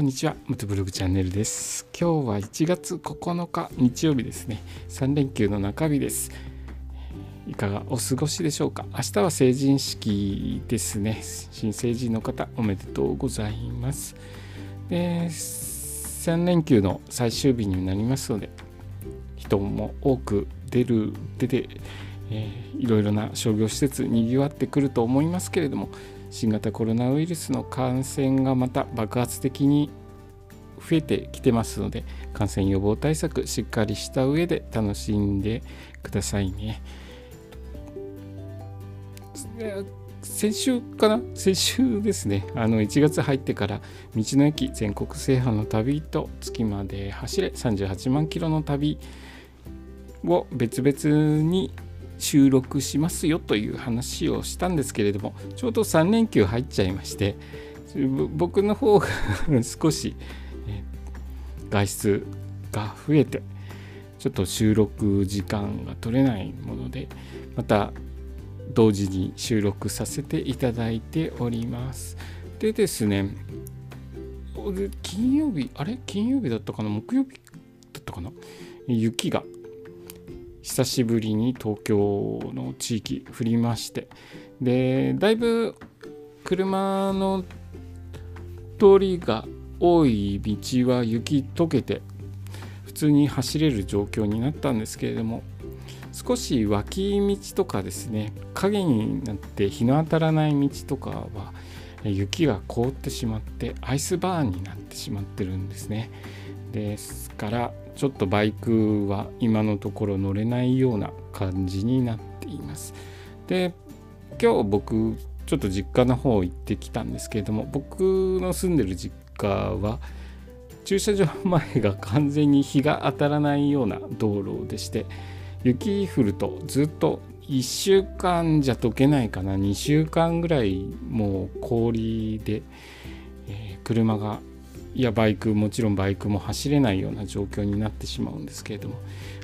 こんにちは元ブログチャンネルです。今日は1月9日日曜日ですね。3連休の中日です。いかがお過ごしでしょうか？明日は成人式ですね。新成人の方おめでとうございます。で3連休の最終日になりますので人も多く出る出て、えー、いろいろな商業施設にぎわってくると思いますけれども新型コロナウイルスの感染がまた爆発的に増えてきてますので感染予防対策しっかりした上で楽しんでくださいね。先週かな？先週ですねあの1月入ってから道の駅全国制覇の旅と月まで走れ38万キロの旅を別々に収録しますよという話をしたんですけれどもちょうど3連休入っちゃいまして僕の方が少し外出が増えてちょっと収録時間が取れないものでまた同時に収録させていただいております。でですね金曜日あれ？金曜日だったかな？木曜日だったかな？雪が久しぶりに東京の地域降りまして。でだいぶ車の通りが多い道は雪解けて普通に走れる状況になったんですけれども少し脇道とかですね影になって日の当たらない道とかは雪が凍ってしまってアイスバーンになってしまってるんですね。ですからちょっとバイクは今のところ乗れないような感じになっています。で今日僕ちょっと実家の方行ってきたんですけれども僕の住んでる実家は駐車場前が完全に日が当たらないような道路でして雪降るとずっと1週間じゃ溶けないかな2週間ぐらいもう氷で、えー、車がいやバイクもちろんバイクも走れないような状況になってしまうんですけれども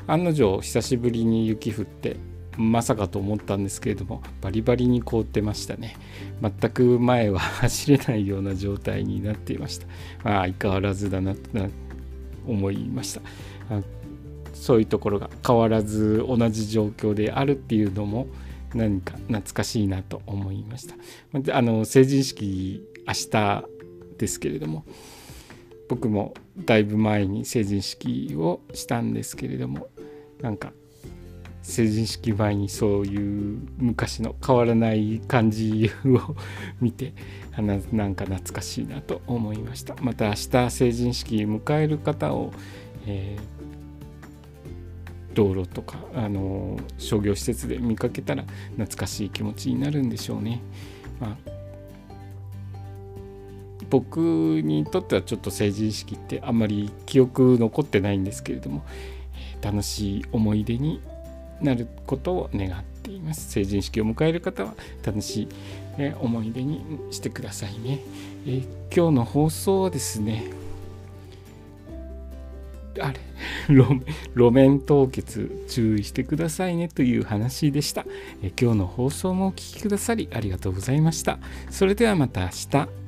案の定久しぶりに雪降ってまさかと思ったんですけれどもバリバリに凍ってましたね。全く前は 走れないような状態になっていました。まあ相変わらずだなと思いました。そういうところが変わらず同じ状況であるっていうのも何か懐かしいなと思いました。あの成人式明日ですけれども僕もだいぶ前に成人式をしたんですけれどもなんか成人式前にそういう昔の変わらない感じを見てなんか懐かしいなと思いました。また明日成人式迎える方を、えー、道路とかあの商業施設で見かけたら懐かしい気持ちになるんでしょうね、まあ僕にとってはちょっと成人式ってあんまり記憶残ってないんですけれども楽しい思い出になることを願っています。成人式を迎える方は楽しい思い出にしてくださいね、え今日の放送はですねあれ？路面凍結注意してくださいねという話でした。え今日の放送もお聴きくださりありがとうございました。それではまた明日。